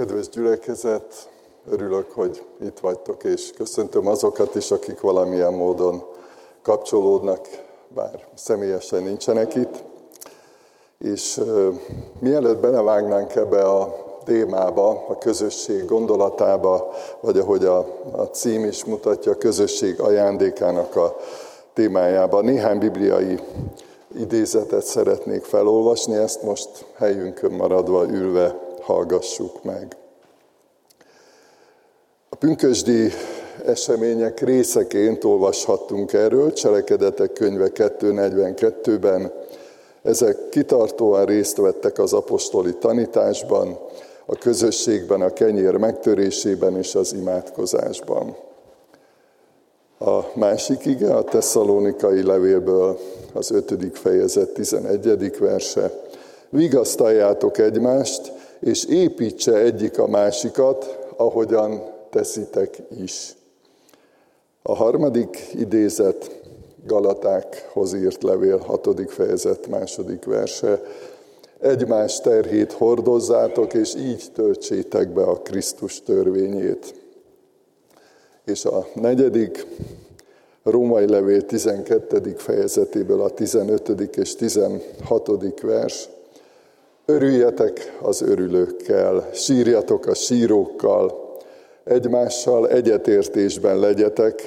Kedves gyülekezet, örülök, hogy itt vagytok, és köszöntöm azokat is, akik valamilyen módon kapcsolódnak, bár személyesen nincsenek itt. És uh, mielőtt belevágnánk ebbe a témába, a közösség gondolatába, vagy ahogy a, a cím is mutatja, a közösség ajándékának a témájába, néhány bibliai idézetet szeretnék felolvasni, ezt most helyünkön maradva ülve hallgassuk meg. A pünkösdi események részeként olvashattunk erről, Cselekedetek könyve 2.42-ben. Ezek kitartóan részt vettek az apostoli tanításban, a közösségben, a kenyér megtörésében és az imádkozásban. A másik ige a tesszalonikai levélből az 5. fejezet 11. verse. Vigasztaljátok egymást, és építse egyik a másikat, ahogyan teszitek is. A harmadik idézet Galatákhoz írt levél, hatodik fejezet, második verse. Egymás terhét hordozzátok, és így töltsétek be a Krisztus törvényét. És a negyedik, Római levél 12. fejezetéből a 15. és 16. vers. Örüljetek az örülőkkel, sírjatok a sírókkal, egymással egyetértésben legyetek,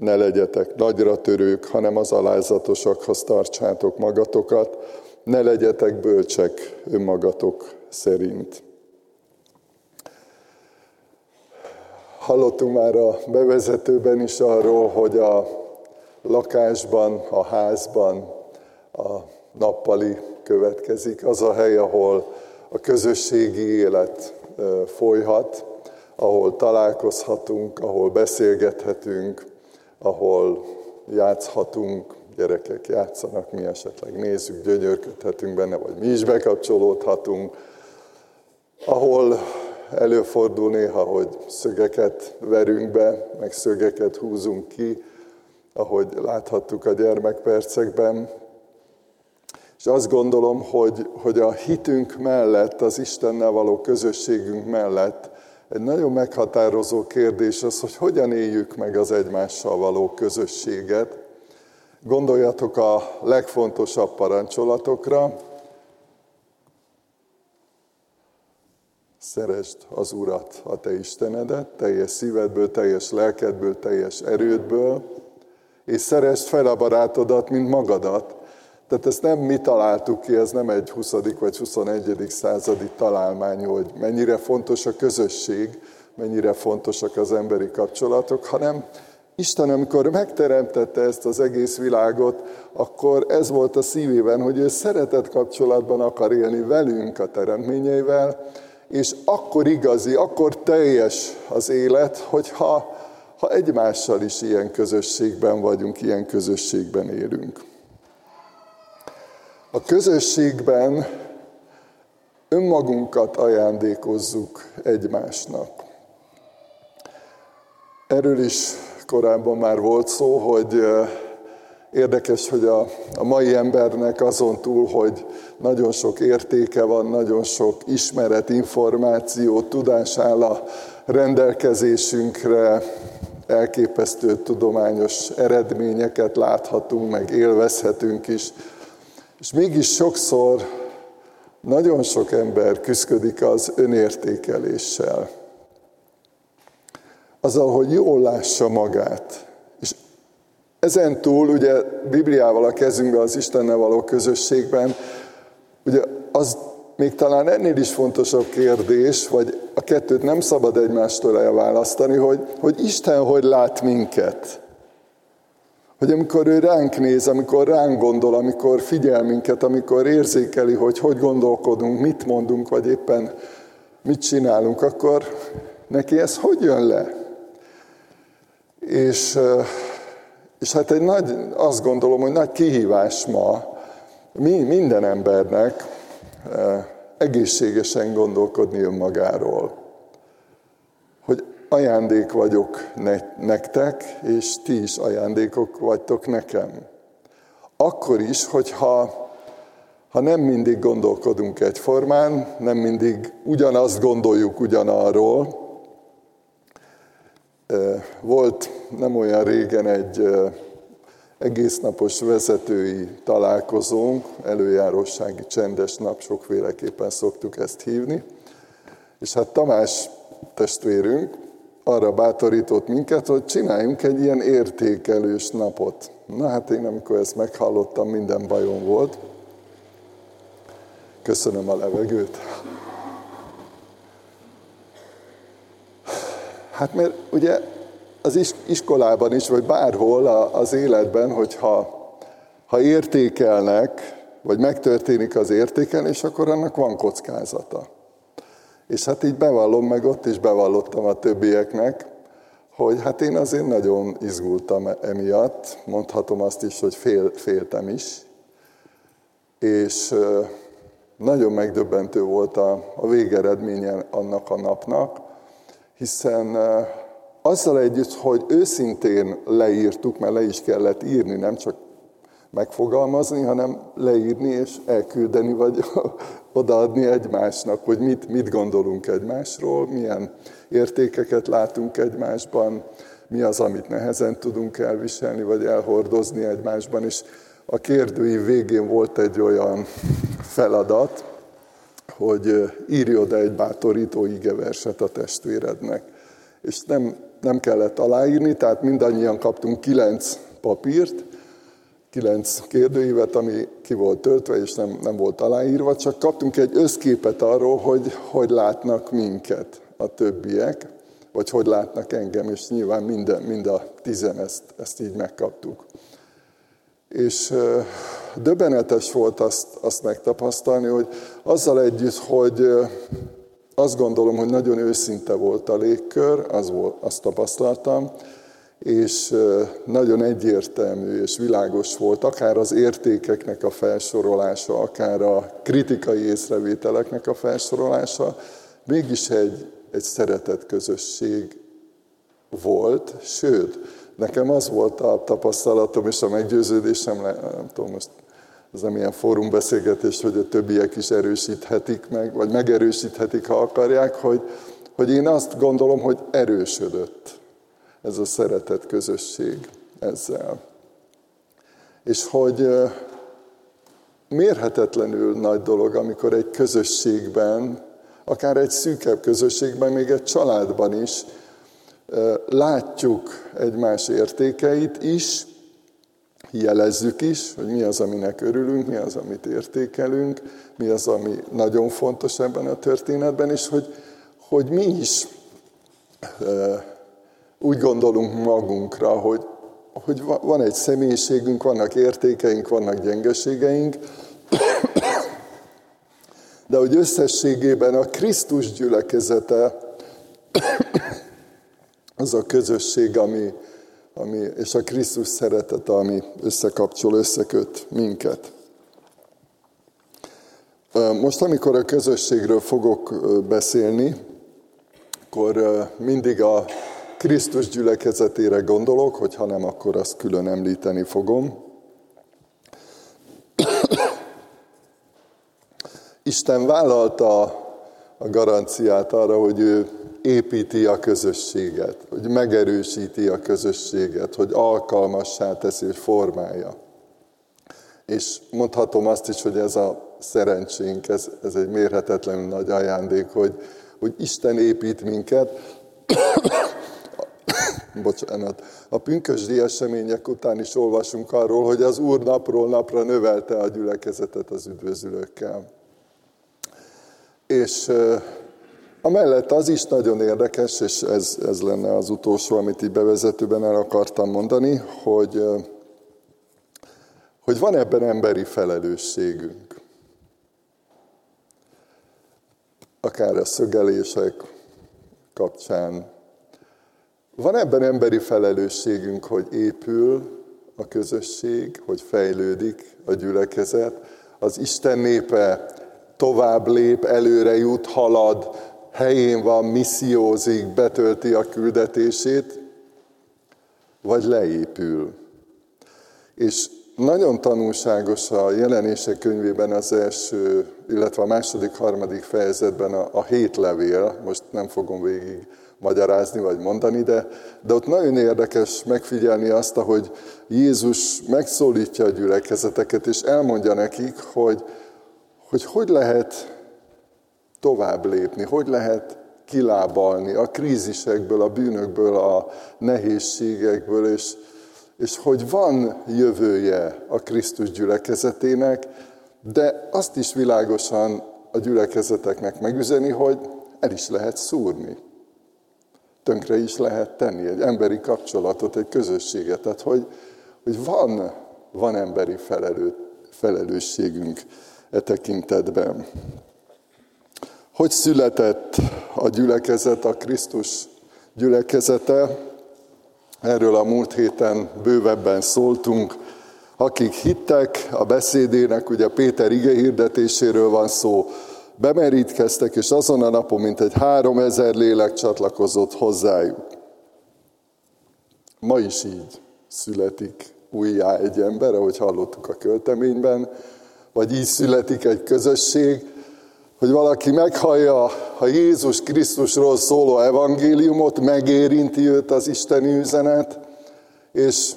ne legyetek nagyra törők, hanem az alázatosakhoz tartsátok magatokat, ne legyetek bölcsek önmagatok szerint. Hallottunk már a bevezetőben is arról, hogy a lakásban, a házban a nappali következik, az a hely, ahol a közösségi élet folyhat, ahol találkozhatunk, ahol beszélgethetünk, ahol játszhatunk, gyerekek játszanak, mi esetleg nézzük, gyönyörködhetünk benne, vagy mi is bekapcsolódhatunk, ahol előfordul néha, hogy szögeket verünk be, meg szögeket húzunk ki, ahogy láthattuk a gyermekpercekben. És azt gondolom, hogy, hogy a hitünk mellett, az Istennel való közösségünk mellett egy nagyon meghatározó kérdés az, hogy hogyan éljük meg az egymással való közösséget. Gondoljatok a legfontosabb parancsolatokra, Szeresd az Urat, a te Istenedet, teljes szívedből, teljes lelkedből, teljes erődből, és szeresd fel a barátodat, mint magadat. Tehát ezt nem mi találtuk ki, ez nem egy 20. vagy 21. századi találmány, hogy mennyire fontos a közösség, mennyire fontosak az emberi kapcsolatok, hanem Isten, amikor megteremtette ezt az egész világot, akkor ez volt a szívében, hogy ő szeretett kapcsolatban akar élni velünk a teremtményeivel, és akkor igazi, akkor teljes az élet, hogyha ha egymással is ilyen közösségben vagyunk, ilyen közösségben élünk. A közösségben önmagunkat ajándékozzuk egymásnak. Erről is korábban már volt szó, hogy Érdekes, hogy a, a mai embernek azon túl, hogy nagyon sok értéke van, nagyon sok ismeret, információ, tudás áll a rendelkezésünkre, elképesztő tudományos eredményeket láthatunk, meg élvezhetünk is. És mégis sokszor nagyon sok ember küzdik az önértékeléssel. Azzal, hogy jól lássa magát, ezen túl, ugye Bibliával a kezünkben, az Istennel való közösségben, ugye az még talán ennél is fontosabb kérdés, vagy a kettőt nem szabad egymástól elválasztani, hogy, hogy Isten hogy lát minket. Hogy amikor ő ránk néz, amikor ránk gondol, amikor figyel minket, amikor érzékeli, hogy hogy gondolkodunk, mit mondunk, vagy éppen mit csinálunk, akkor neki ez hogy jön le? És és hát egy nagy, azt gondolom, hogy nagy kihívás ma mi, minden embernek egészségesen gondolkodni önmagáról. Ajándék vagyok nektek, és ti is ajándékok vagytok nekem. Akkor is, hogyha ha nem mindig gondolkodunk egyformán, nem mindig ugyanazt gondoljuk ugyanarról. Volt nem olyan régen egy egésznapos vezetői találkozónk, előjárósági csendes nap, sokféleképpen szoktuk ezt hívni. És hát Tamás testvérünk arra bátorított minket, hogy csináljunk egy ilyen értékelős napot. Na hát én amikor ezt meghallottam, minden bajom volt. Köszönöm a levegőt. Hát mert ugye az iskolában is, vagy bárhol az életben, hogyha ha értékelnek, vagy megtörténik az értékelés, akkor annak van kockázata. És hát így bevallom, meg ott is bevallottam a többieknek, hogy hát én azért nagyon izgultam emiatt, mondhatom azt is, hogy fél, féltem is, és nagyon megdöbbentő volt a, a végeredménye annak a napnak, hiszen azzal együtt, hogy őszintén leírtuk, mert le is kellett írni, nem csak megfogalmazni, hanem leírni és elküldeni, vagy odaadni egymásnak, hogy mit, mit gondolunk egymásról, milyen értékeket látunk egymásban, mi az, amit nehezen tudunk elviselni, vagy elhordozni egymásban. És a kérdői végén volt egy olyan feladat, hogy írj oda egy bátorító igeverset a testvérednek. És nem, nem kellett aláírni, tehát mindannyian kaptunk kilenc papírt, kilenc kérdőívet, ami ki volt töltve, és nem, nem volt aláírva, csak kaptunk egy összképet arról, hogy hogy látnak minket a többiek, vagy hogy látnak engem, és nyilván minden, mind a tizen ezt, ezt így megkaptuk. És döbbenetes volt azt, azt megtapasztalni, hogy azzal együtt, hogy azt gondolom, hogy nagyon őszinte volt a légkör, az volt, azt tapasztaltam, és nagyon egyértelmű és világos volt, akár az értékeknek a felsorolása, akár a kritikai észrevételeknek a felsorolása, mégis egy, egy szeretett közösség volt, sőt, nekem az volt a tapasztalatom és a meggyőződésem, nem tudom, most ez nem ilyen fórumbeszélgetés, hogy a többiek is erősíthetik meg, vagy megerősíthetik, ha akarják, hogy, hogy én azt gondolom, hogy erősödött ez a szeretett közösség ezzel. És hogy mérhetetlenül nagy dolog, amikor egy közösségben, akár egy szűkebb közösségben, még egy családban is látjuk egymás értékeit is, jelezzük is, hogy mi az, aminek örülünk, mi az, amit értékelünk, mi az, ami nagyon fontos ebben a történetben, és hogy, hogy mi is úgy gondolunk magunkra, hogy, hogy van egy személyiségünk, vannak értékeink, vannak gyengeségeink, de hogy összességében a Krisztus gyülekezete az a közösség, ami, ami, és a Krisztus szeretete, ami összekapcsol, összeköt minket. Most, amikor a közösségről fogok beszélni, akkor mindig a Krisztus gyülekezetére gondolok, hogy ha nem, akkor azt külön említeni fogom. Isten vállalta a garanciát arra, hogy ő építi a közösséget, hogy megerősíti a közösséget, hogy alkalmassá teszi és formálja. És mondhatom azt is, hogy ez a szerencsénk, ez, ez egy mérhetetlenül nagy ajándék, hogy, hogy Isten épít minket, bocsánat, a pünkösdi események után is olvasunk arról, hogy az Úr napról napra növelte a gyülekezetet az üdvözülőkkel. És amellett az is nagyon érdekes, és ez, ez lenne az utolsó, amit így bevezetőben el akartam mondani, hogy, hogy van ebben emberi felelősségünk. Akár a szögelések kapcsán, van ebben emberi felelősségünk, hogy épül a közösség, hogy fejlődik a gyülekezet, az Isten népe tovább lép, előre jut, halad, helyén van, missziózik, betölti a küldetését, vagy leépül. És nagyon tanulságos a jelenések könyvében az első, illetve a második, harmadik fejezetben a, a hét levél, most nem fogom végig magyarázni vagy mondani, de, de ott nagyon érdekes megfigyelni azt, hogy Jézus megszólítja a gyülekezeteket, és elmondja nekik, hogy hogy, hogy lehet tovább lépni, hogy lehet kilábalni a krízisekből, a bűnökből, a nehézségekből, és, és hogy van jövője a Krisztus gyülekezetének, de azt is világosan a gyülekezeteknek megüzeni, hogy el is lehet szúrni. Tönkre is lehet tenni egy emberi kapcsolatot, egy közösséget. Tehát, hogy, hogy van, van emberi felelő, felelősségünk e tekintetben. Hogy született a gyülekezet, a Krisztus gyülekezete? Erről a múlt héten bővebben szóltunk. Akik hittek a beszédének, ugye Péter ige hirdetéséről van szó, bemerítkeztek, és azon a napon mint egy három ezer lélek csatlakozott hozzájuk. Ma is így születik újjá egy ember, ahogy hallottuk a költeményben, vagy így születik egy közösség, hogy valaki meghallja a Jézus Krisztusról szóló evangéliumot, megérinti őt az Isteni üzenet, és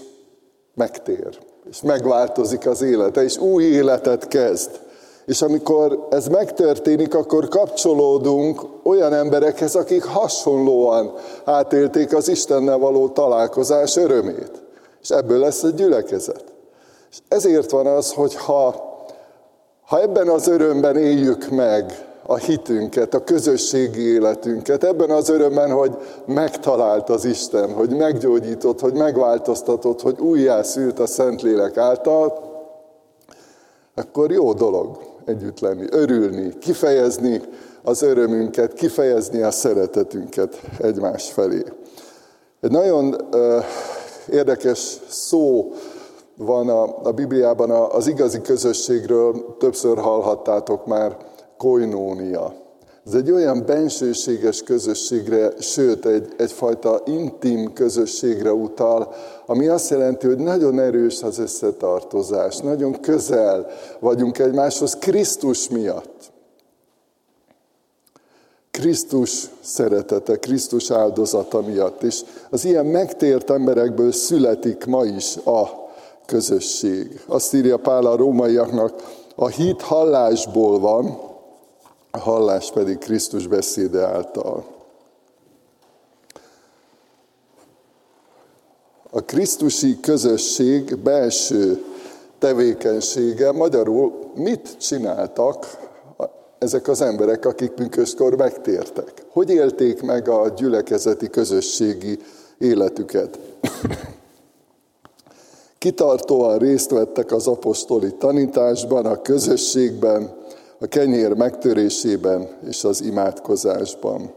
megtér, és megváltozik az élete, és új életet kezd. És amikor ez megtörténik, akkor kapcsolódunk olyan emberekhez, akik hasonlóan átélték az Istennel való találkozás örömét. És ebből lesz egy gyülekezet. És ezért van az, hogy ha ha ebben az örömben éljük meg a hitünket, a közösségi életünket, ebben az örömben, hogy megtalált az Isten, hogy meggyógyított, hogy megváltoztatott, hogy újjászült a Szentlélek által, akkor jó dolog együtt lenni, örülni, kifejezni az örömünket, kifejezni a szeretetünket egymás felé. Egy nagyon érdekes szó van a, a Bibliában az igazi közösségről, többször hallhattátok már, koinónia. Ez egy olyan bensőséges közösségre, sőt, egy, egyfajta intim közösségre utal, ami azt jelenti, hogy nagyon erős az összetartozás, nagyon közel vagyunk egymáshoz Krisztus miatt. Krisztus szeretete, Krisztus áldozata miatt. És az ilyen megtért emberekből születik ma is a közösség. Azt írja Pál a rómaiaknak, a hit hallásból van, a hallás pedig Krisztus beszéde által. A Krisztusi közösség belső tevékenysége, magyarul mit csináltak ezek az emberek, akik pünköskor megtértek? Hogy élték meg a gyülekezeti közösségi életüket? Kitartóan részt vettek az apostoli tanításban, a közösségben, a kenyér megtörésében és az imádkozásban.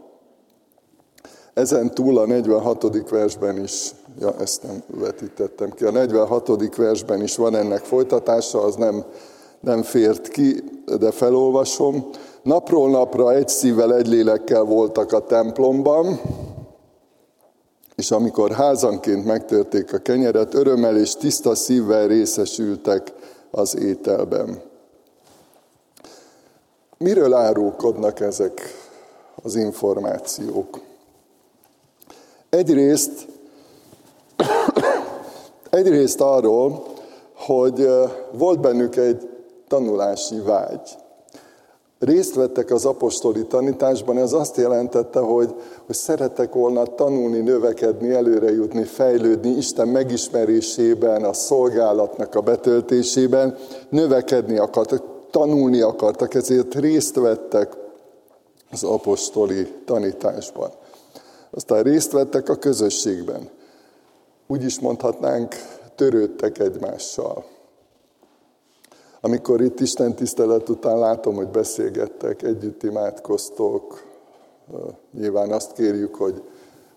Ezen túl a 46. versben is, ja ezt nem vetítettem ki, a 46. versben is van ennek folytatása, az nem, nem fért ki, de felolvasom. Napról napra egy szívvel, egy lélekkel voltak a templomban, és amikor házanként megtörték a kenyeret, örömmel és tiszta szívvel részesültek az ételben. Miről árulkodnak ezek az információk? Egyrészt, egyrészt arról, hogy volt bennük egy tanulási vágy részt vettek az apostoli tanításban, ez azt jelentette, hogy, hogy szerettek volna tanulni, növekedni, előre jutni, fejlődni Isten megismerésében, a szolgálatnak a betöltésében, növekedni akartak, tanulni akartak, ezért részt vettek az apostoli tanításban. Aztán részt vettek a közösségben. Úgy is mondhatnánk, törődtek egymással. Amikor itt Isten tisztelet után látom, hogy beszélgettek, együtt imádkoztok, nyilván azt kérjük, hogy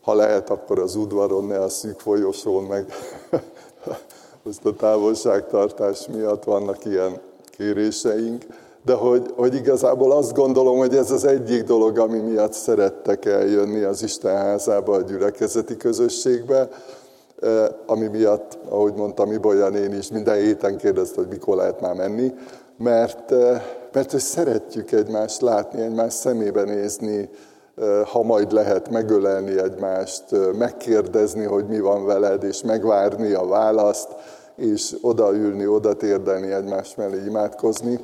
ha lehet, akkor az udvaron, ne a szűk folyosón, meg azt a távolságtartás miatt vannak ilyen kéréseink, de hogy, hogy igazából azt gondolom, hogy ez az egyik dolog, ami miatt szerettek eljönni az Isten házába, a gyülekezeti közösségbe, ami miatt, ahogy mondtam, Ibolyan én is minden héten kérdezte, hogy mikor lehet már menni, mert, mert hogy szeretjük egymást látni, egymás szemébe nézni, ha majd lehet megölelni egymást, megkérdezni, hogy mi van veled, és megvárni a választ, és odaülni, oda térdelni egymás mellé imádkozni.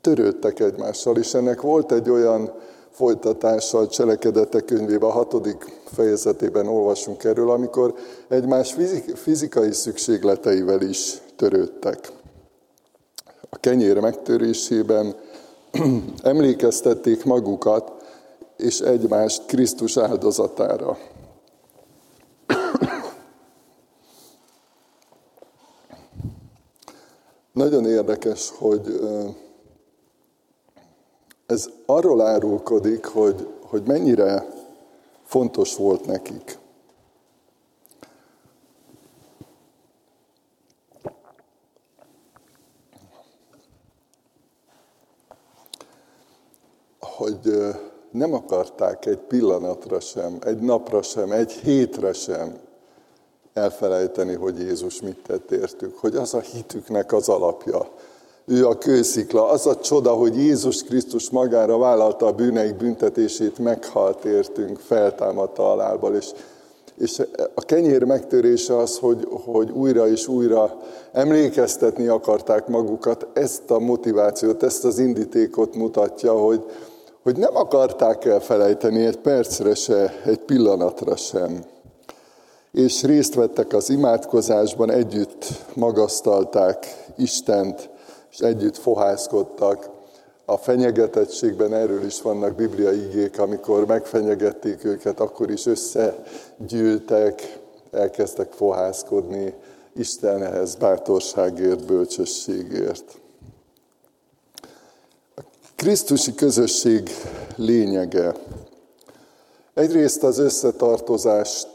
Törődtek egymással, és ennek volt egy olyan folytatása a cselekedetek könyvében, a hatodik fejezetében olvasunk erről, amikor egymás fizikai szükségleteivel is törődtek. A kenyér megtörésében emlékeztették magukat és egymást Krisztus áldozatára. Nagyon érdekes, hogy ez arról árulkodik, hogy, hogy mennyire fontos volt nekik. Hogy nem akarták egy pillanatra sem, egy napra sem, egy hétre sem elfelejteni, hogy Jézus mit tett értük, hogy az a hitüknek az alapja, ő a kőszikla. Az a csoda, hogy Jézus Krisztus magára vállalta a bűneik büntetését, meghalt értünk, feltámadta halálból, és, és a kenyér megtörése az, hogy, hogy újra és újra emlékeztetni akarták magukat, ezt a motivációt, ezt az indítékot mutatja, hogy, hogy nem akarták elfelejteni egy percre se, egy pillanatra sem. És részt vettek az imádkozásban, együtt magasztalták Istent, és együtt fohászkodtak. A fenyegetettségben erről is vannak bibliai igék, amikor megfenyegették őket, akkor is összegyűltek, elkezdtek fohászkodni Istenhez bátorságért, bölcsességért. A Krisztusi közösség lényege. Egyrészt az összetartozás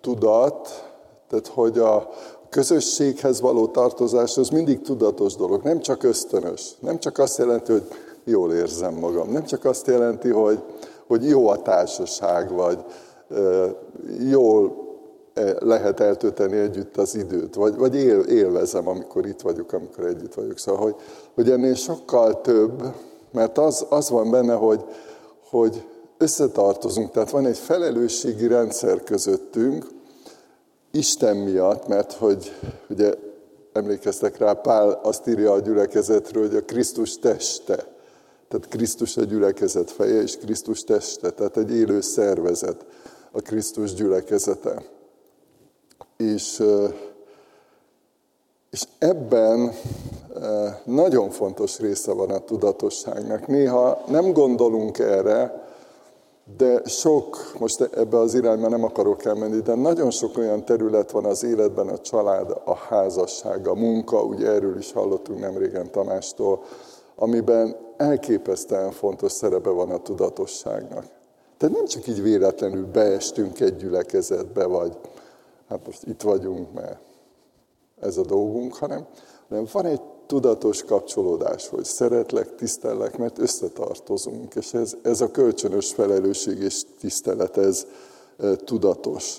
tudat, tehát hogy a, közösséghez való tartozás az mindig tudatos dolog, nem csak ösztönös. Nem csak azt jelenti, hogy jól érzem magam. Nem csak azt jelenti, hogy, hogy jó a társaság, vagy jól lehet eltölteni együtt az időt, vagy, vagy él, élvezem, amikor itt vagyok, amikor együtt vagyok. Szóval, hogy, hogy ennél sokkal több, mert az, az van benne, hogy, hogy összetartozunk, tehát van egy felelősségi rendszer közöttünk, Isten miatt, mert hogy ugye emlékeztek rá, Pál azt írja a gyülekezetről, hogy a Krisztus teste. Tehát Krisztus a gyülekezet feje, és Krisztus teste, tehát egy élő szervezet, a Krisztus gyülekezete. És, és ebben nagyon fontos része van a tudatosságnak. Néha nem gondolunk erre, de sok, most ebbe az irányba nem akarok elmenni, de nagyon sok olyan terület van az életben, a család, a házasság, a munka, ugye erről is hallottunk nem régen Tamástól, amiben elképesztően fontos szerepe van a tudatosságnak. Tehát nem csak így véletlenül beestünk egy gyülekezetbe, vagy hát most itt vagyunk, mert ez a dolgunk, hanem, hanem van egy tudatos kapcsolódás, hogy szeretlek, tisztellek, mert összetartozunk, és ez, ez a kölcsönös felelősség és tisztelet, ez tudatos.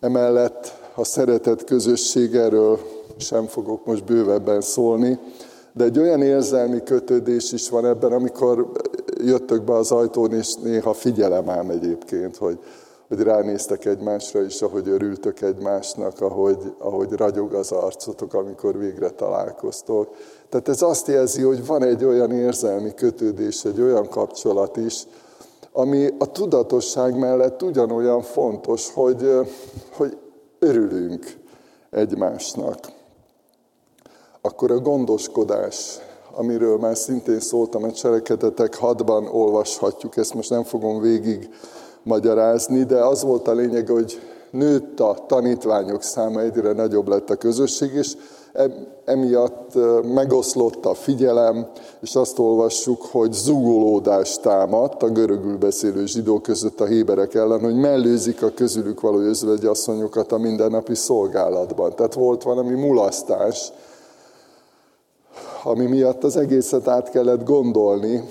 Emellett a szeretet közösség, erről sem fogok most bővebben szólni, de egy olyan érzelmi kötődés is van ebben, amikor jöttök be az ajtón, és néha figyelem ám egyébként, hogy hogy ránéztek egymásra, és ahogy örültök egymásnak, ahogy, ahogy ragyog az arcotok, amikor végre találkoztok. Tehát ez azt jelzi, hogy van egy olyan érzelmi kötődés, egy olyan kapcsolat is, ami a tudatosság mellett ugyanolyan fontos, hogy, hogy örülünk egymásnak. Akkor a gondoskodás, amiről már szintén szóltam a cselekedetek hadban olvashatjuk, ezt most nem fogom végig magyarázni, de az volt a lényeg, hogy nőtt a tanítványok száma, egyre nagyobb lett a közösség, és emiatt megoszlott a figyelem, és azt olvassuk, hogy zugolódás támadt a görögül beszélő zsidók között a héberek ellen, hogy mellőzik a közülük való asszonyokat a mindennapi szolgálatban. Tehát volt valami mulasztás, ami miatt az egészet át kellett gondolni,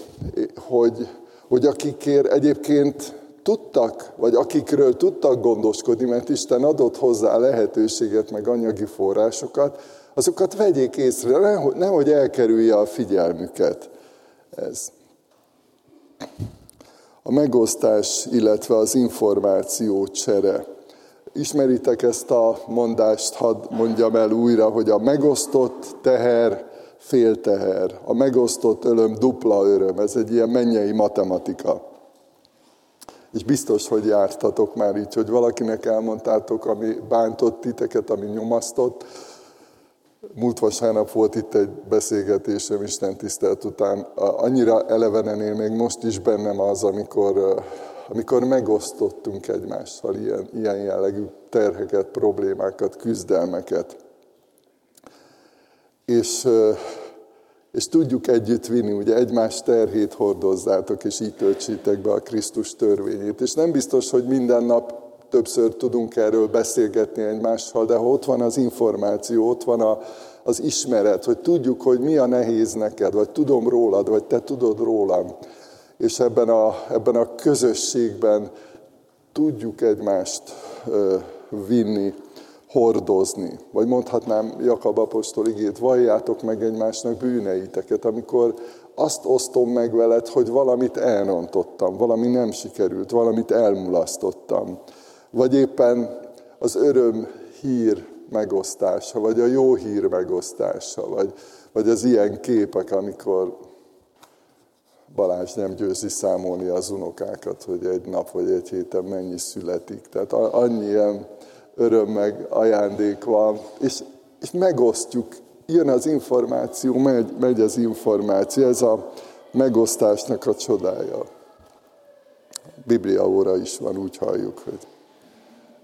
hogy, hogy akikért egyébként tudtak, vagy akikről tudtak gondoskodni, mert Isten adott hozzá lehetőséget, meg anyagi forrásokat, azokat vegyék észre, nehogy, nehogy elkerülje a figyelmüket ez. A megosztás, illetve az információ csere. Ismeritek ezt a mondást, hadd mondjam el újra, hogy a megosztott teher fél teher, a megosztott öröm dupla öröm. Ez egy ilyen mennyei matematika. És biztos, hogy jártatok már így, hogy valakinek elmondtátok, ami bántott titeket, ami nyomasztott. Múlt vasárnap volt itt egy beszélgetésem Isten tisztelt után. Annyira elevenen él még most is bennem az, amikor, amikor megosztottunk egymással ilyen, ilyen jellegű terheket, problémákat, küzdelmeket. És és tudjuk együtt vinni, ugye egymás terhét hordozzátok, és így töltsétek be a Krisztus törvényét. És nem biztos, hogy minden nap többször tudunk erről beszélgetni egymással, de ott van az információ, ott van a, az ismeret, hogy tudjuk, hogy mi a nehéz neked, vagy tudom rólad, vagy te tudod rólam. És ebben a, ebben a közösségben tudjuk egymást ö, vinni hordozni. Vagy mondhatnám Jakab apostol igét, valljátok meg egymásnak bűneiteket, amikor azt osztom meg veled, hogy valamit elrontottam, valami nem sikerült, valamit elmulasztottam. Vagy éppen az öröm hír megosztása, vagy a jó hír megosztása, vagy, vagy az ilyen képek, amikor Balázs nem győzi számolni az unokákat, hogy egy nap vagy egy héten mennyi születik. Tehát annyi ilyen öröm meg ajándék van, és, és megosztjuk, jön az információ, megy, megy az információ, ez a megosztásnak a csodája. Biblia óra is van, úgy halljuk, hogy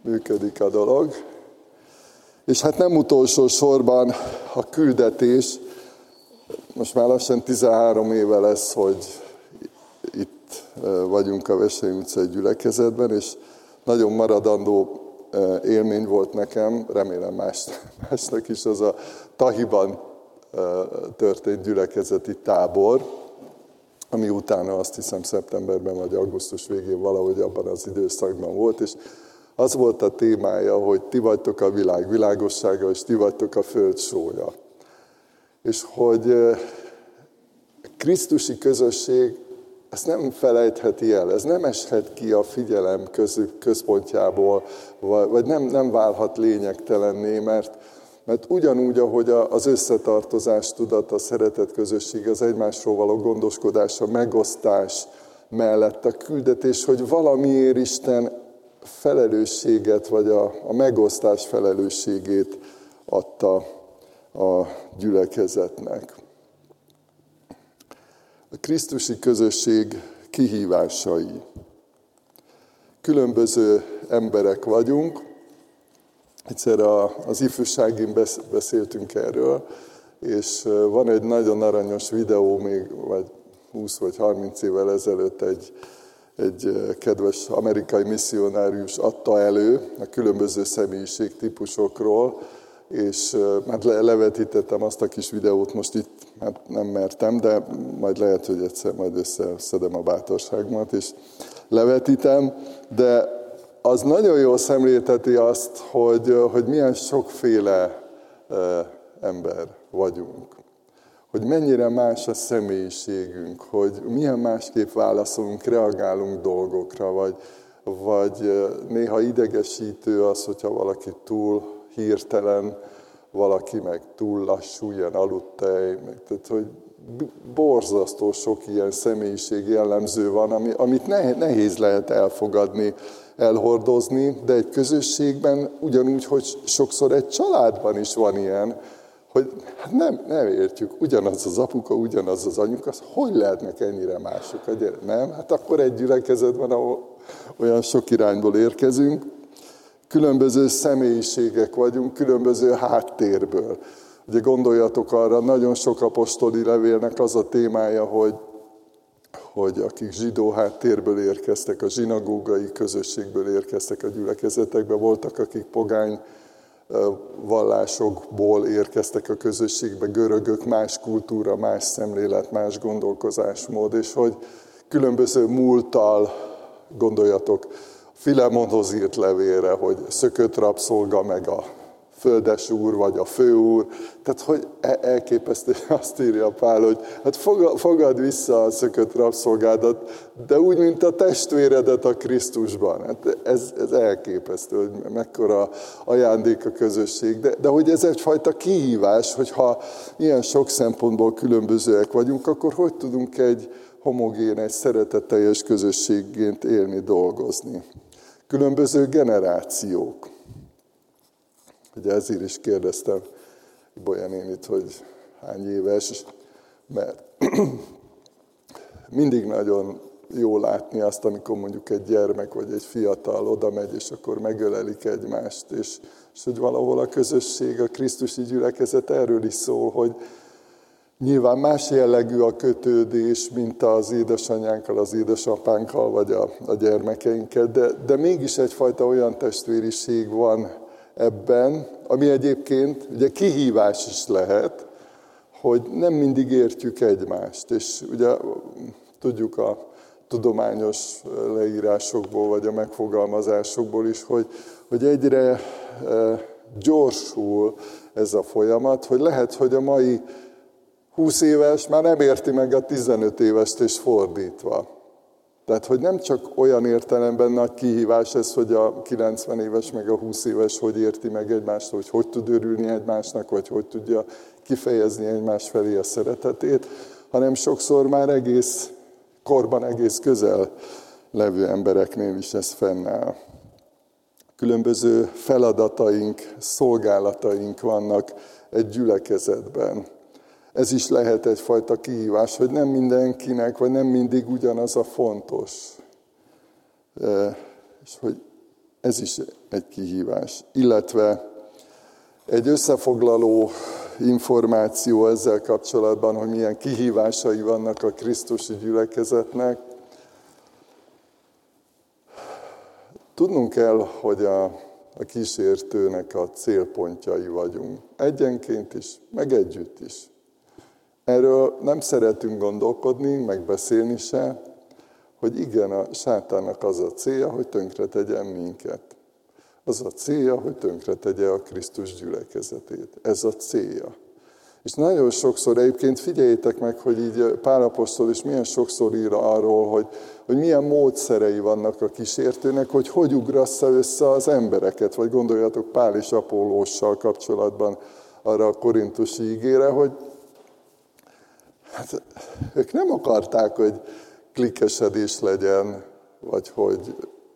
működik a dolog. És hát nem utolsó sorban a küldetés, most már lassan 13 éve lesz, hogy itt vagyunk a Vesei utcai gyülekezetben, és nagyon maradandó élmény volt nekem, remélem más, másnak is, az a Tahiban történt gyülekezeti tábor, ami utána azt hiszem szeptemberben vagy augusztus végén valahogy abban az időszakban volt, és az volt a témája, hogy ti vagytok a világ világossága, és ti vagytok a föld sója. És hogy Krisztusi közösség ezt nem felejtheti el, ez nem eshet ki a figyelem központjából, vagy nem, nem válhat lényegtelenné, mert, mert ugyanúgy, ahogy az összetartozás tudat, a szeretet közösség, az egymásról való gondoskodás, a megosztás mellett a küldetés, hogy valamiért Isten felelősséget, vagy a, a megosztás felelősségét adta a gyülekezetnek. A Krisztusi közösség kihívásai. Különböző emberek vagyunk. Egyszer az ifjúságin beszéltünk erről, és van egy nagyon aranyos videó, még vagy 20 vagy 30 évvel ezelőtt egy, egy kedves amerikai misszionárius adta elő a különböző személyiségtípusokról, és hát levetítettem azt a kis videót, most itt hát nem mertem, de majd lehet, hogy egyszer majd összeszedem a bátorságomat, és levetítem, de az nagyon jól szemlélteti azt, hogy, hogy milyen sokféle ember vagyunk. Hogy mennyire más a személyiségünk, hogy milyen másképp válaszolunk, reagálunk dolgokra, vagy, vagy néha idegesítő az, hogyha valaki túl hirtelen, valaki meg túl lassú, ilyen aludtej, meg, tehát hogy borzasztó sok ilyen személyiség jellemző van, ami, amit nehéz lehet elfogadni, elhordozni, de egy közösségben ugyanúgy, hogy sokszor egy családban is van ilyen, hogy hát nem, nem értjük, ugyanaz az apuka, ugyanaz az anyuka, az hogy lehetnek ennyire mások a gyerek? Nem? Hát akkor egy gyülekezetben, ahol olyan sok irányból érkezünk, különböző személyiségek vagyunk, különböző háttérből. Ugye gondoljatok arra, nagyon sok apostoli levélnek az a témája, hogy, hogy akik zsidó háttérből érkeztek, a zsinagógai közösségből érkeztek a gyülekezetekbe, voltak, akik pogány vallásokból érkeztek a közösségbe, görögök, más kultúra, más szemlélet, más gondolkozásmód, és hogy különböző múlttal gondoljatok Filemonhoz írt levére, hogy szökött rabszolga meg a földes úr, vagy a főúr. Tehát, hogy e- elképesztő, azt írja Pál, hogy hát fogad vissza a szökött rabszolgádat, de úgy, mint a testvéredet a Krisztusban. Hát ez, ez elképesztő, hogy mekkora ajándék a közösség. De, de hogy ez egyfajta kihívás, hogyha ilyen sok szempontból különbözőek vagyunk, akkor hogy tudunk egy homogén, egy szeretetteljes közösségként élni, dolgozni. Különböző generációk. Ugye ezért is kérdeztem Bolyanénit, hogy hány éves, mert mindig nagyon jó látni azt, amikor mondjuk egy gyermek vagy egy fiatal oda megy, és akkor megölelik egymást, és, és hogy valahol a közösség, a Krisztusi gyülekezet erről is szól, hogy nyilván más jellegű a kötődés, mint az édesanyánkkal, az édesapánkkal, vagy a, a gyermekeinkkel, de, de mégis egyfajta olyan testvériség van ebben, ami egyébként ugye kihívás is lehet, hogy nem mindig értjük egymást. És ugye tudjuk a tudományos leírásokból, vagy a megfogalmazásokból is, hogy, hogy egyre e, gyorsul ez a folyamat, hogy lehet, hogy a mai 20 éves már nem érti meg a 15 évest, és fordítva. Tehát, hogy nem csak olyan értelemben nagy kihívás ez, hogy a 90 éves meg a 20 éves hogy érti meg egymást, hogy hogy tud örülni egymásnak, vagy hogy tudja kifejezni egymás felé a szeretetét, hanem sokszor már egész korban, egész közel levő embereknél is ez fennáll. Különböző feladataink, szolgálataink vannak egy gyülekezetben ez is lehet egyfajta kihívás, hogy nem mindenkinek, vagy nem mindig ugyanaz a fontos. És hogy ez is egy kihívás. Illetve egy összefoglaló információ ezzel kapcsolatban, hogy milyen kihívásai vannak a Krisztusi gyülekezetnek. Tudnunk kell, hogy a, a kísértőnek a célpontjai vagyunk. Egyenként is, meg együtt is. Erről nem szeretünk gondolkodni, megbeszélni se, hogy igen, a sátánnak az a célja, hogy tönkre tegyen minket. Az a célja, hogy tönkre tegye a Krisztus gyülekezetét. Ez a célja. És nagyon sokszor, egyébként figyeljétek meg, hogy így Pálapostól is milyen sokszor ír arról, hogy, hogy milyen módszerei vannak a kísértőnek, hogy hogy ugrassza össze az embereket, vagy gondoljatok Pál és Apollóssal kapcsolatban arra a korintusi ígére, hogy Hát ők nem akarták, hogy klikkesedés legyen, vagy hogy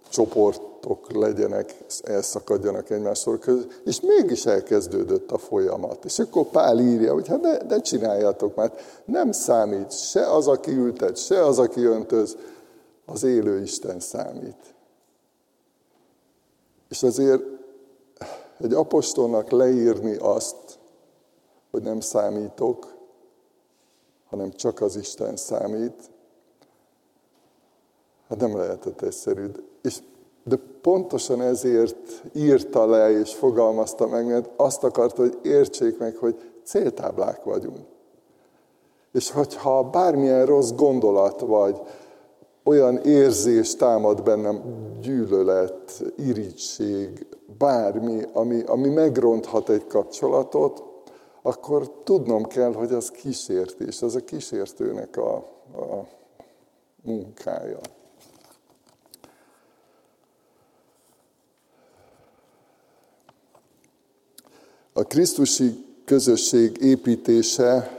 csoportok legyenek, elszakadjanak egymástól közül, és mégis elkezdődött a folyamat. És akkor Pál írja, hogy hát de, de csináljátok, mert nem számít se az, aki ültet, se az, aki öntöz, az élő Isten számít. És azért egy apostolnak leírni azt, hogy nem számítok, hanem csak az Isten számít, hát nem lehetett egyszerű. És, de pontosan ezért írta le és fogalmazta meg, mert azt akarta, hogy értsék meg, hogy céltáblák vagyunk. És hogyha bármilyen rossz gondolat vagy, olyan érzés támad bennem, gyűlölet, irítség, bármi, ami, ami megronthat egy kapcsolatot, akkor tudnom kell, hogy az kísértés, az a kísértőnek a, a munkája. A Krisztusi közösség építése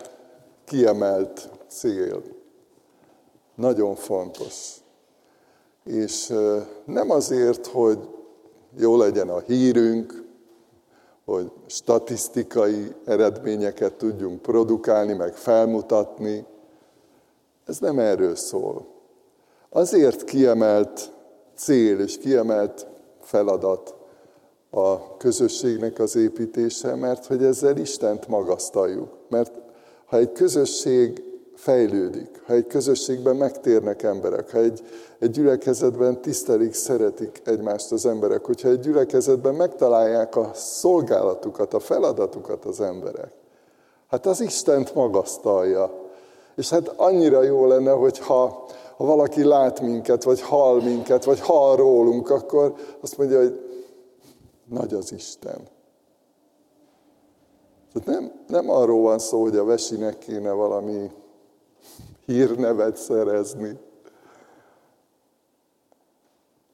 kiemelt cél. Nagyon fontos. És nem azért, hogy jó legyen a hírünk, hogy statisztikai eredményeket tudjunk produkálni, meg felmutatni. Ez nem erről szól. Azért kiemelt cél és kiemelt feladat a közösségnek az építése, mert hogy ezzel Istent magasztaljuk. Mert ha egy közösség fejlődik, ha egy közösségben megtérnek emberek, ha egy, egy gyülekezetben tisztelik, szeretik egymást az emberek, hogyha egy gyülekezetben megtalálják a szolgálatukat, a feladatukat az emberek, hát az Istent magasztalja. És hát annyira jó lenne, hogyha ha valaki lát minket, vagy hall minket, vagy hall rólunk, akkor azt mondja, hogy nagy az Isten. Tehát nem, nem arról van szó, hogy a vesinek kéne valami hírnevet szerezni.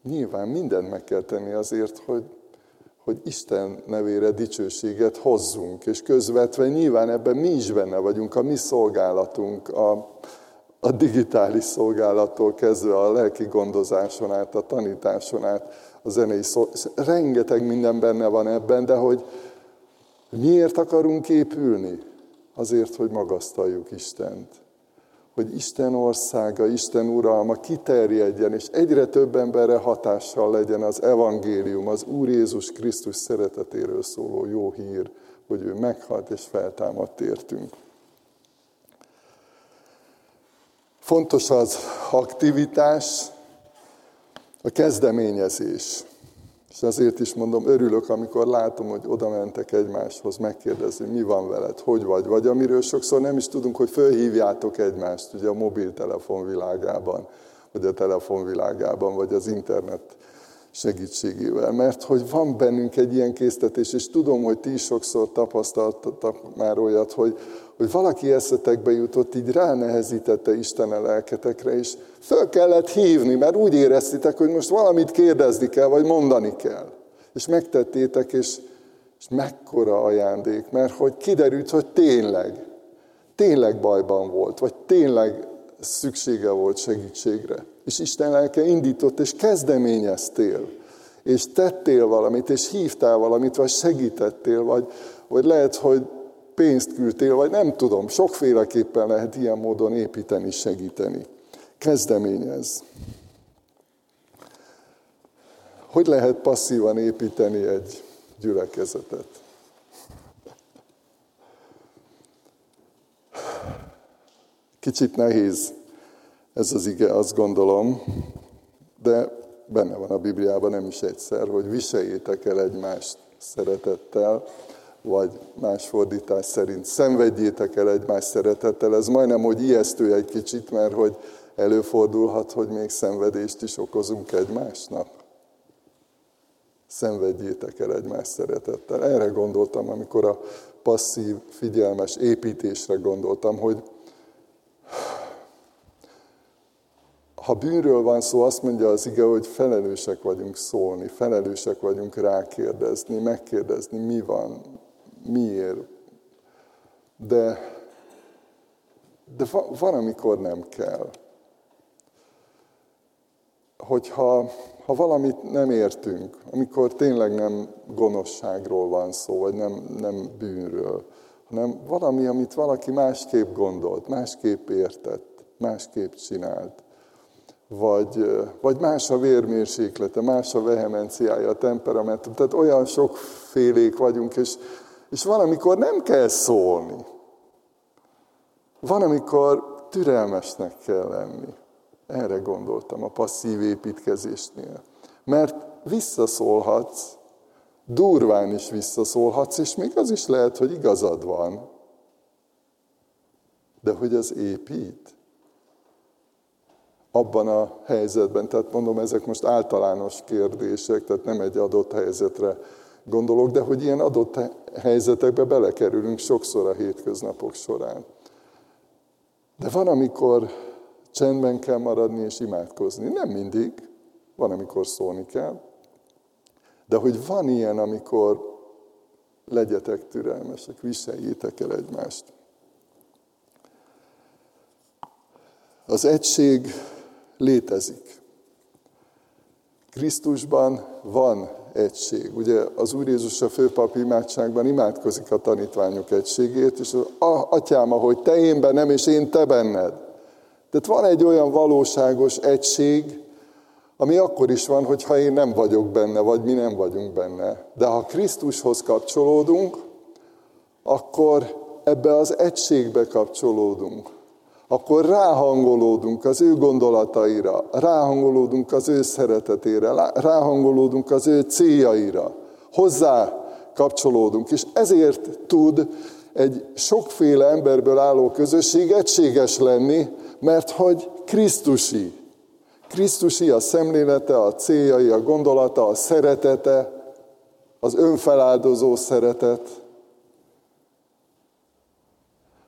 Nyilván mindent meg kell tenni azért, hogy, hogy Isten nevére dicsőséget hozzunk, és közvetve nyilván ebben mi is benne vagyunk, a mi szolgálatunk, a, a digitális szolgálattól kezdve a lelki gondozáson át, a tanításon át, a zenei szó... Rengeteg minden benne van ebben, de hogy miért akarunk épülni? Azért, hogy magasztaljuk Istent hogy Isten országa, Isten uralma kiterjedjen, és egyre több emberre hatással legyen az evangélium, az Úr Jézus Krisztus szeretetéről szóló jó hír, hogy ő meghalt és feltámadt értünk. Fontos az aktivitás, a kezdeményezés. És azért is mondom, örülök, amikor látom, hogy oda mentek egymáshoz megkérdezni, mi van veled, hogy vagy. Vagy amiről sokszor nem is tudunk, hogy fölhívjátok egymást, ugye a mobiltelefon világában, vagy a telefonvilágában, vagy az internet segítségével. Mert hogy van bennünk egy ilyen késztetés, és tudom, hogy ti is sokszor tapasztaltatok már olyat, hogy, hogy valaki eszetekbe jutott, így ránehezítette Isten a lelketekre, és föl kellett hívni, mert úgy éreztitek, hogy most valamit kérdezni kell, vagy mondani kell. És megtettétek, és, és mekkora ajándék, mert hogy kiderült, hogy tényleg, tényleg bajban volt, vagy tényleg szüksége volt segítségre. És Isten lelke indított, és kezdeményeztél, és tettél valamit, és hívtál valamit, vagy segítettél, vagy, vagy lehet, hogy pénzt küldtél, vagy nem tudom, sokféleképpen lehet ilyen módon építeni, segíteni. Kezdeményez. Hogy lehet passzívan építeni egy gyülekezetet? Kicsit nehéz ez az ige, azt gondolom, de benne van a Bibliában nem is egyszer, hogy viseljétek el egymást szeretettel, vagy más fordítás szerint szenvedjétek el egymás szeretettel. Ez majdnem, hogy ijesztő egy kicsit, mert hogy előfordulhat, hogy még szenvedést is okozunk egymásnak. Szenvedjétek el egymás szeretettel. Erre gondoltam, amikor a passzív, figyelmes építésre gondoltam, hogy ha bűnről van szó, azt mondja az ige, hogy felelősek vagyunk szólni, felelősek vagyunk rákérdezni, megkérdezni, mi van, miért. De, de van, amikor nem kell. Hogyha ha valamit nem értünk, amikor tényleg nem gonoszságról van szó, vagy nem, nem bűnről, hanem valami, amit valaki másképp gondolt, másképp értett, másképp csinált, vagy, vagy más a vérmérséklete, más a vehemenciája, a temperamentum. Tehát olyan sokfélék vagyunk, és, és van, amikor nem kell szólni. Van, amikor türelmesnek kell lenni. Erre gondoltam a passzív építkezésnél. Mert visszaszólhatsz, durván is visszaszólhatsz, és még az is lehet, hogy igazad van. De hogy az épít? Abban a helyzetben, tehát mondom, ezek most általános kérdések, tehát nem egy adott helyzetre gondolok, de hogy ilyen adott helyzetekbe belekerülünk sokszor a hétköznapok során. De van, amikor csendben kell maradni és imádkozni. Nem mindig, van, amikor szólni kell. De hogy van ilyen, amikor legyetek türelmesek, viseljétek el egymást. Az egység létezik. Krisztusban van egység. Ugye az Úr Jézus a főpap imádságban imádkozik a tanítványok egységét, és az atyám, ahogy te én bennem, és én te benned. Tehát van egy olyan valóságos egység, ami akkor is van, hogyha én nem vagyok benne, vagy mi nem vagyunk benne. De ha Krisztushoz kapcsolódunk, akkor ebbe az egységbe kapcsolódunk akkor ráhangolódunk az ő gondolataira, ráhangolódunk az ő szeretetére, ráhangolódunk az ő céljaira, hozzá kapcsolódunk, és ezért tud egy sokféle emberből álló közösség egységes lenni, mert hogy Krisztusi. Krisztusi a szemlélete, a céljai, a gondolata, a szeretete, az önfeláldozó szeretet.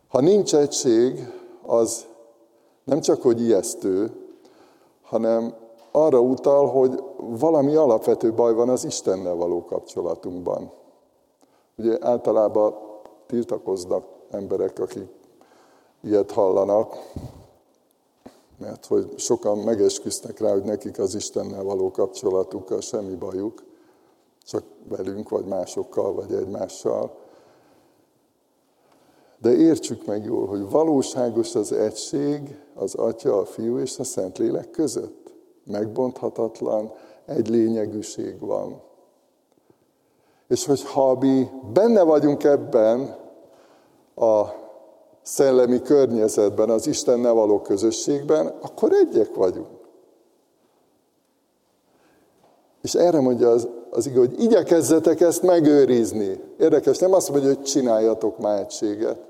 Ha nincs egység, az nem csak hogy ijesztő, hanem arra utal, hogy valami alapvető baj van az Istennel való kapcsolatunkban. Ugye általában tiltakoznak emberek, akik ilyet hallanak, mert hogy sokan megesküsznek rá, hogy nekik az Istennel való kapcsolatukkal semmi bajuk, csak velünk, vagy másokkal, vagy egymással. De értsük meg jól, hogy valóságos az egység az Atya, a Fiú és a Szentlélek között. Megbonthatatlan, egy lényegűség van. És hogyha mi benne vagyunk ebben a szellemi környezetben, az Istennel való közösségben, akkor egyek vagyunk. És erre mondja az, az igaz, hogy igyekezzetek ezt megőrizni. Érdekes, nem azt mondja, hogy csináljatok már egységet.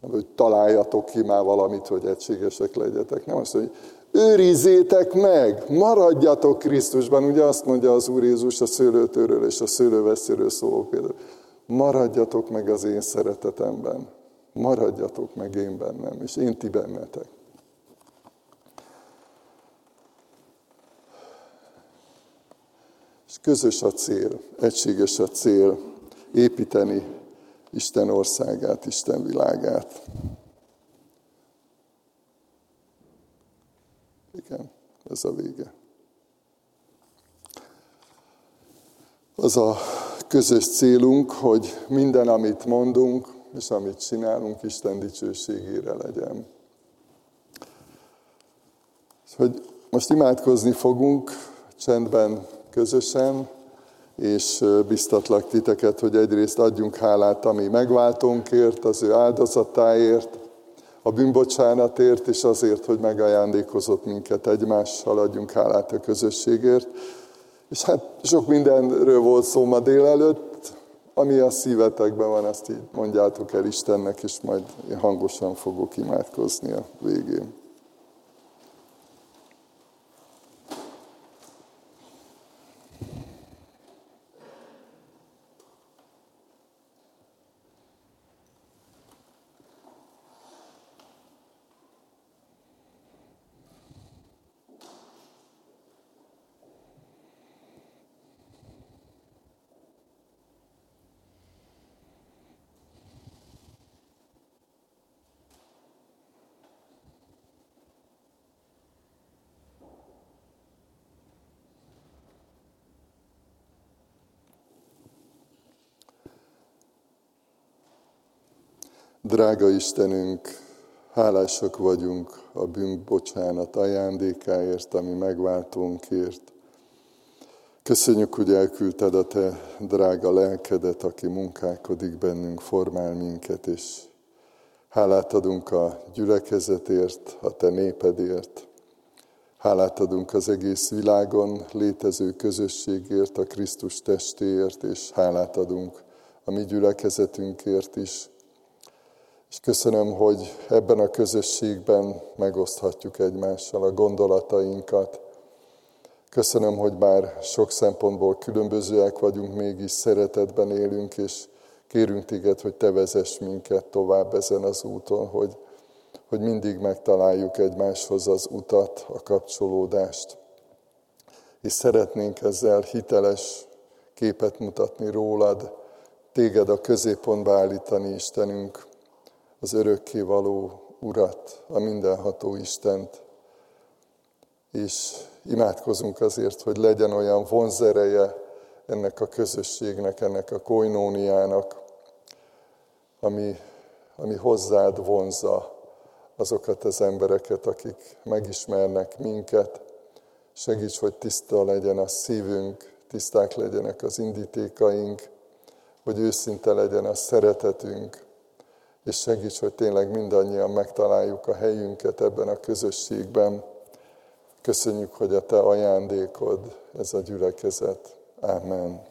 Nem, hogy találjatok ki már valamit, hogy egységesek legyetek. Nem azt mondja, hogy őrizzétek meg, maradjatok Krisztusban. Ugye azt mondja az Úr Jézus a szőlőtőről és a szőlőveszőről szóló például. Maradjatok meg az én szeretetemben. Maradjatok meg én bennem, és én ti bennetek. És közös a cél, egységes a cél, építeni Isten országát, Isten világát. Igen, ez a vége. Az a közös célunk, hogy minden, amit mondunk, és amit csinálunk, Isten dicsőségére legyen. Hogy most imádkozni fogunk, csendben, közösen, és biztatlak titeket, hogy egyrészt adjunk hálát, ami megváltónkért, az ő áldozatáért, a bűnbocsánatért, és azért, hogy megajándékozott minket egymással, adjunk hálát a közösségért. És hát sok mindenről volt szó ma délelőtt, ami a szívetekben van, azt így mondjátok el Istennek, és majd én hangosan fogok imádkozni a végén. Drága Istenünk, hálásak vagyunk a bűnbocsánat ajándékáért, ami megváltónkért. Köszönjük, hogy elküldted a Te drága lelkedet, aki munkálkodik bennünk, formál minket, és hálát adunk a gyülekezetért, a Te népedért. Hálát adunk az egész világon létező közösségért, a Krisztus testéért, és hálát adunk a mi gyülekezetünkért is, és köszönöm, hogy ebben a közösségben megoszthatjuk egymással a gondolatainkat. Köszönöm, hogy bár sok szempontból különbözőek vagyunk, mégis szeretetben élünk, és kérünk téged, hogy te vezess minket tovább ezen az úton, hogy, hogy mindig megtaláljuk egymáshoz az utat, a kapcsolódást. És szeretnénk ezzel hiteles képet mutatni rólad, téged a középpontba állítani, Istenünk, az örökkévaló Urat, a mindenható Istent, és imádkozunk azért, hogy legyen olyan vonzereje ennek a közösségnek, ennek a koinóniának, ami, ami hozzád vonza azokat az embereket, akik megismernek minket. Segíts, hogy tiszta legyen a szívünk, tiszták legyenek az indítékaink, hogy őszinte legyen a szeretetünk, és segíts, hogy tényleg mindannyian megtaláljuk a helyünket ebben a közösségben. Köszönjük, hogy a Te ajándékod, ez a gyülekezet. Amen.